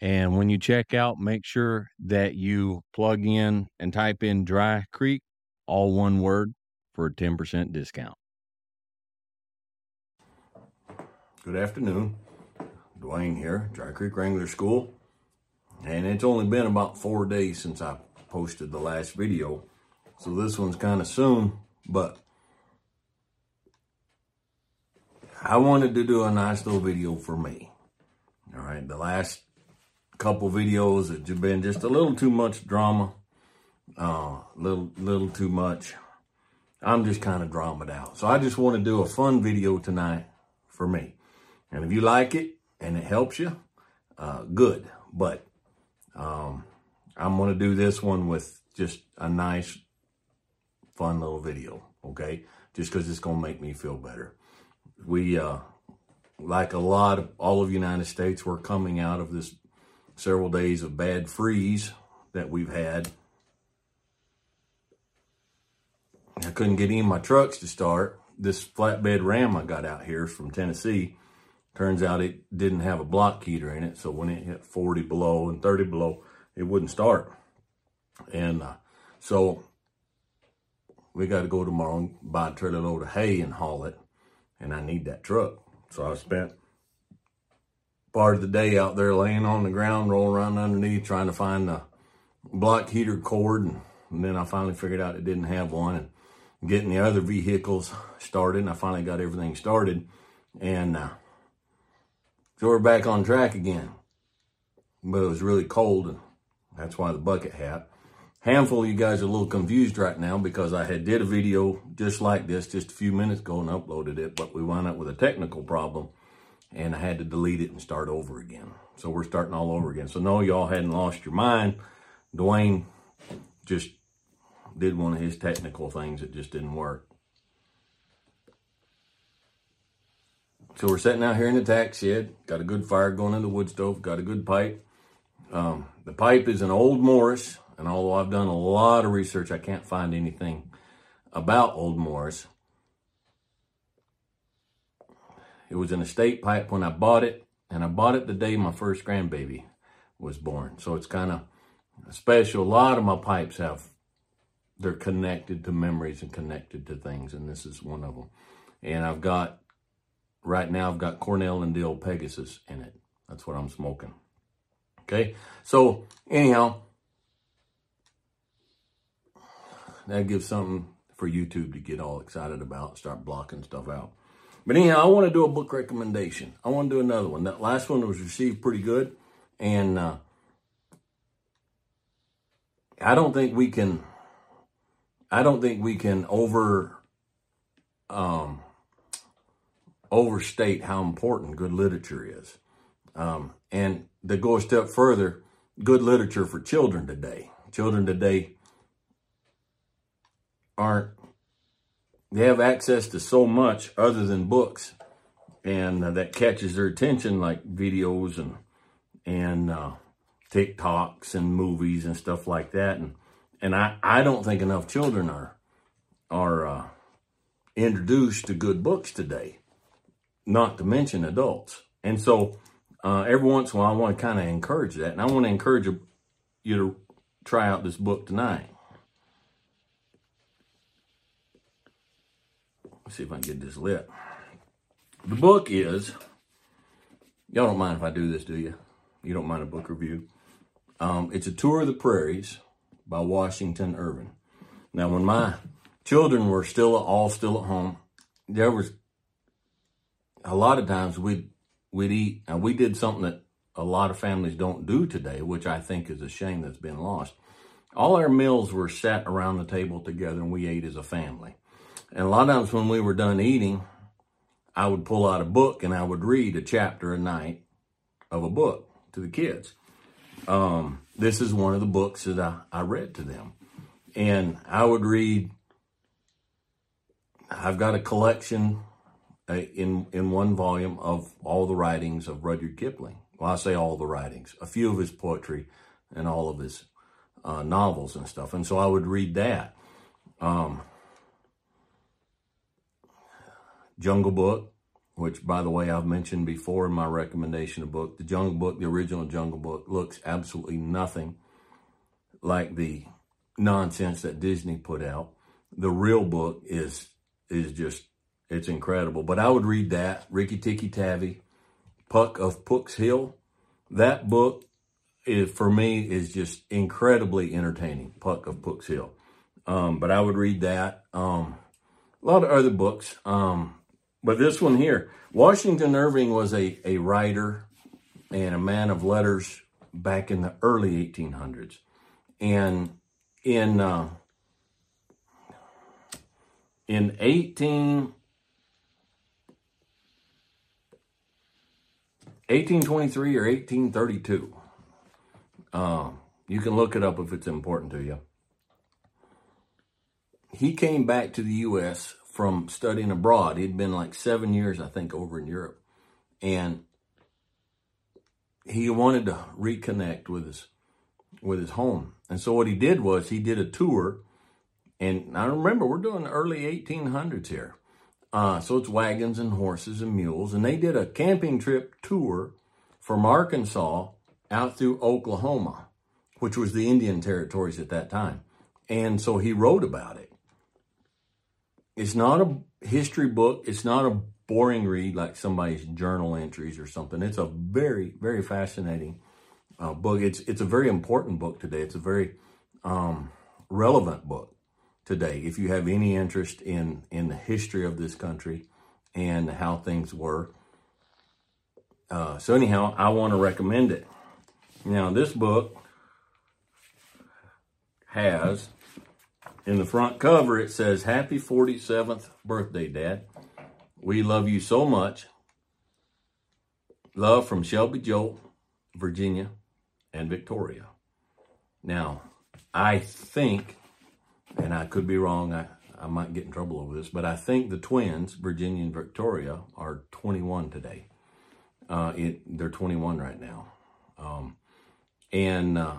and when you check out, make sure that you plug in and type in Dry Creek, all one word, for a 10% discount. Good afternoon. Dwayne here, Dry Creek Wrangler School. And it's only been about four days since I posted the last video. So this one's kind of soon, but I wanted to do a nice little video for me. All right, the last couple videos that have been just a little too much drama, uh, little little too much. I'm just kind of dramaed out. So I just want to do a fun video tonight for me. And if you like it and it helps you, uh, good. But um, I'm going to do this one with just a nice, fun little video, okay? Just because it's going to make me feel better. We, uh, like a lot of all of United States, we're coming out of this several days of bad freeze that we've had. I couldn't get any of my trucks to start. This flatbed Ram I got out here from Tennessee. Turns out it didn't have a block heater in it, so when it hit 40 below and 30 below, it wouldn't start. And uh, so we got to go tomorrow and buy a trailer load of hay and haul it, and I need that truck. So I spent part of the day out there laying on the ground, rolling around underneath, trying to find the block heater cord. And, and then I finally figured out it didn't have one and getting the other vehicles started. And I finally got everything started. And uh, so we're back on track again. But it was really cold and that's why the bucket hat. Handful of you guys are a little confused right now because I had did a video just like this just a few minutes ago and uploaded it, but we wound up with a technical problem and I had to delete it and start over again. So we're starting all over again. So no, y'all hadn't lost your mind. Dwayne just did one of his technical things that just didn't work. So we're sitting out here in the tack shed. Got a good fire going in the wood stove. Got a good pipe. Um, the pipe is an old Morris. And although I've done a lot of research, I can't find anything about old Morris. It was an estate pipe when I bought it, and I bought it the day my first grandbaby was born. So it's kind of special. A lot of my pipes have, they're connected to memories and connected to things, and this is one of them. And I've got, right now, I've got Cornell and Diehl Pegasus in it. That's what I'm smoking. Okay, so anyhow, that gives something for YouTube to get all excited about, start blocking stuff out. But anyhow, I want to do a book recommendation. I want to do another one. That last one was received pretty good. And uh, I don't think we can, I don't think we can over, um, overstate how important good literature is. Um, and to go a step further, good literature for children today. Children today aren't they have access to so much other than books and uh, that catches their attention like videos and and uh, TikToks and movies and stuff like that. And and I, I don't think enough children are are uh, introduced to good books today not to mention adults. And so uh, every once in a while I want to kind of encourage that. And I want to encourage you to try out this book tonight Let's see if I can get this lit. The book is, y'all don't mind if I do this, do you? You don't mind a book review? Um, it's a tour of the prairies by Washington Irving. Now, when my children were still all still at home, there was a lot of times we'd we'd eat, and we did something that a lot of families don't do today, which I think is a shame that's been lost. All our meals were sat around the table together, and we ate as a family. And a lot of times when we were done eating, I would pull out a book and I would read a chapter a night of a book to the kids. Um, this is one of the books that I, I read to them. And I would read, I've got a collection uh, in, in one volume of all the writings of Rudyard Kipling. Well, I say all the writings, a few of his poetry and all of his uh, novels and stuff. And so I would read that. Um, Jungle Book, which, by the way, I've mentioned before in my recommendation of book. The Jungle Book, the original Jungle Book, looks absolutely nothing like the nonsense that Disney put out. The real book is is just it's incredible. But I would read that Rikki Tikki Tavi, Puck of Pook's Hill. That book is for me is just incredibly entertaining. Puck of Pook's Hill. Um, but I would read that. Um, a lot of other books. Um, but this one here, Washington Irving was a, a writer and a man of letters back in the early 1800s. And in uh, in 18 1823 or 1832. Uh, you can look it up if it's important to you. He came back to the U.S. from studying abroad. He'd been like seven years, I think, over in Europe. And he wanted to reconnect with his with his home. And so what he did was he did a tour. And I remember we're doing early 1800s here. Uh, so it's wagons and horses and mules. And they did a camping trip tour from Arkansas out through Oklahoma, which was the Indian territories at that time. And so he wrote about it. It's not a history book. It's not a boring read like somebody's journal entries or something. It's a very, very fascinating uh, book. It's it's a very important book today. It's a very um, relevant book today if you have any interest in in the history of this country and how things were. Uh, so anyhow, I want to recommend it. Now this book has in the front cover it says Happy 47th birthday, Dad. We love you so much. Love from Shelby Jolt, Virginia, and Victoria. Now, I think and I could be wrong. I, I might get in trouble over this, but I think the twins, Virginia and Victoria, are 21 today. Uh, it, they're 21 right now. Um, and uh,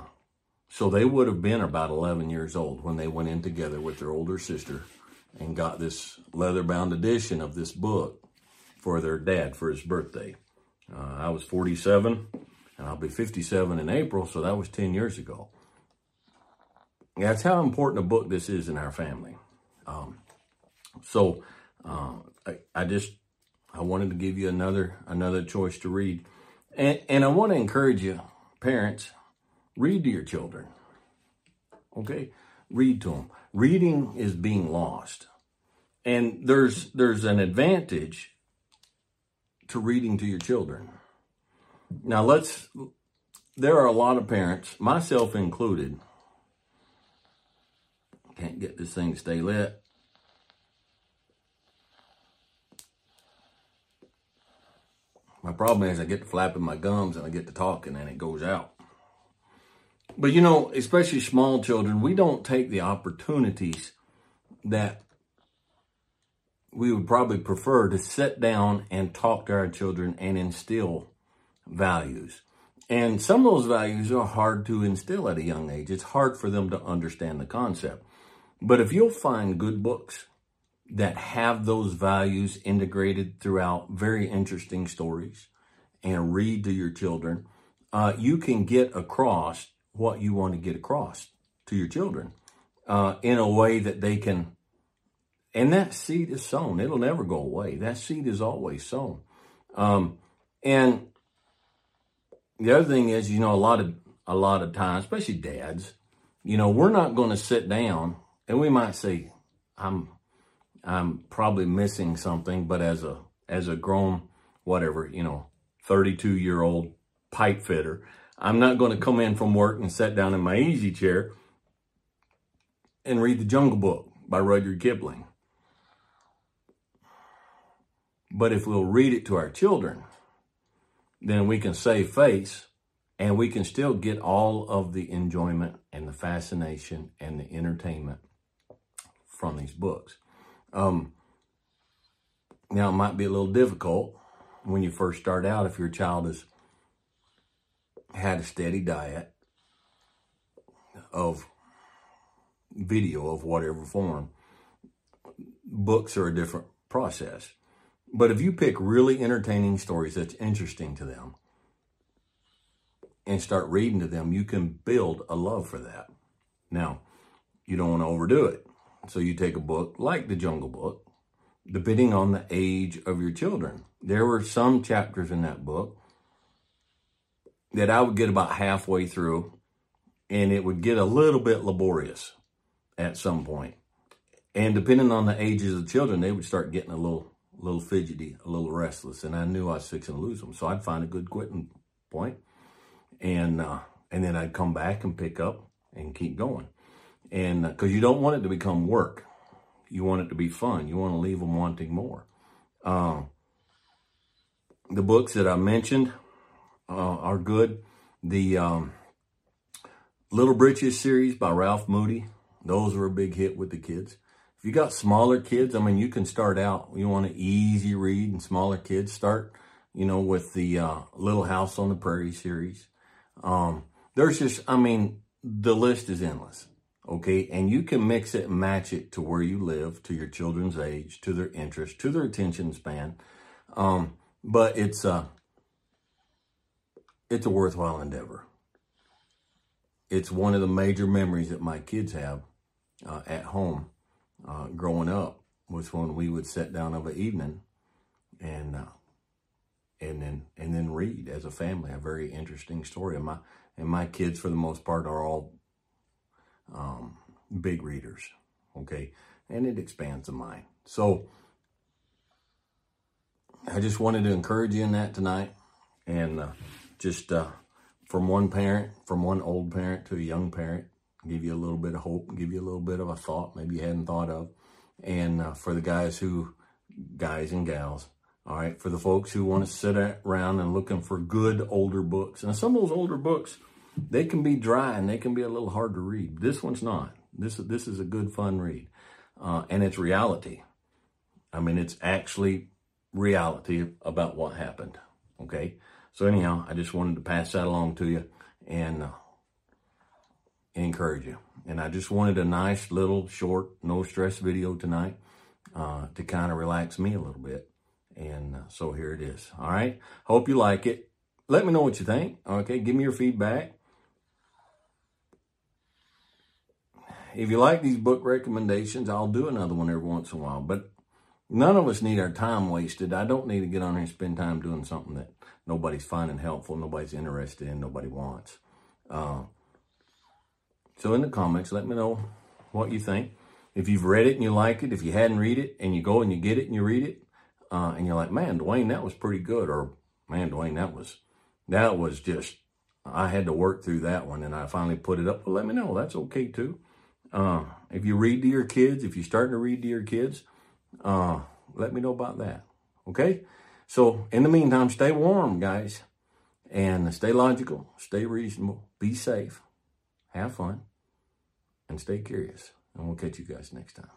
so they would have been about 11 years old when they went in together with their older sister and got this leather bound edition of this book for their dad for his birthday. Uh, I was 47 and I'll be 57 in April, so that was 10 years ago. That's how important a book this is in our family. Um, so uh, I, I, just I wanted to give you another another choice to read, and, and I want to encourage you, parents, read to your children. Okay, read to them. Reading is being lost, and there's there's an advantage to reading to your children. Now let's. There are a lot of parents, myself included can't get this thing to stay lit. My problem is I get to flapping my gums and I get to talking and it goes out. But you know, especially small children, we don't take the opportunities that we would probably prefer to sit down and talk to our children and instill values. And some of those values are hard to instill at a young age. It's hard for them to understand the concept. But if you'll find good books that have those values integrated throughout very interesting stories and read to your children, uh, you can get across what you want to get across to your children uh, in a way that they can. And that seed is sown. It'll never go away. That seed is always sown. Um, and the other thing is, you know, a lot of a lot of times, especially dads, you know, we're not going to sit down and we might say, I'm, I'm probably missing something, but as a, as a grown, whatever, you know, 32 year old pipe fitter, I'm not going to come in from work and sit down in my easy chair and read the Jungle Book by Rudyard Kipling. But if we'll read it to our children, then we can save face and we can still get all of the enjoyment and the fascination and the entertainment from these books. Um, now, it might be a little difficult when you first start out if your child has had a steady diet of video of whatever form. Books are a different process. But if you pick really entertaining stories that's interesting to them and start reading to them, you can build a love for that. Now, you don't want to overdo it. So you take a book like the Jungle Book, depending on the age of your children. There were some chapters in that book that I would get about halfway through and it would get a little bit laborious at some point. And depending on the ages of the children, they would start getting a little little fidgety, a little restless, and I knew I was fixing to lose them. So I'd find a good quitting point, and uh, and then I'd come back and pick up and keep going, and because uh, you don't want it to become work, you want it to be fun. You want to leave them wanting more. Uh, the books that I mentioned uh, are good. The um, Little Britches series by Ralph Moody, those were a big hit with the kids. If you got smaller kids, I mean, you can start out, you want an easy read and smaller kids, start, you know, with the uh, Little House on the Prairie series. Um, there's just, I mean, the list is endless, okay? And you can mix it and match it to where you live, to your children's age, to their interest, to their attention span. Um, but it's a, uh, it's a worthwhile endeavor. It's one of the major memories that my kids have uh, at home uh, growing up was when we would sit down of an evening and uh, and then and then read as a family a very interesting story. And my and my kids, for the most part, are all um, big readers. Okay, and it expands the mind. So I just wanted to encourage you in that tonight, and uh, just uh, from one parent, from one old parent to a young parent, give you a little bit of hope, give you a little bit of a thought maybe you hadn't thought of. And uh, for the guys who, guys and gals, all right, for the folks who want to sit around and looking for good older books. And some of those older books, they can be dry and they can be a little hard to read. This one's not. This, this is a good, fun read. Uh, and it's reality. I mean, it's actually reality about what happened. Okay. So anyhow, I just wanted to pass that along to you. And uh, encourage you. And I just wanted a nice little short, no stress video tonight uh, to kind of relax me a little bit. And uh, so here it is. All right. Hope you like it. Let me know what you think. Okay. Give me your feedback. If you like these book recommendations, I'll do another one every once in a while. But none of us need our time wasted. I don't need to get on here and spend time doing something that nobody's finding helpful, nobody's interested in, nobody wants. Uh, so in the comments, let me know what you think. If you've read it and you like it, if you hadn't read it and you go and you get it and you read it, uh, and you're like, man, Dwayne, that was pretty good. Or man, Dwayne, that was, that was just, I had to work through that one and I finally put it up. Well, let me know. That's okay too. Uh, if you read to your kids, if you're starting to read to your kids, uh, let me know about that. Okay. So in the meantime, stay warm, guys, and stay logical, stay reasonable, be safe have fun, and stay curious. And we'll catch you guys next time.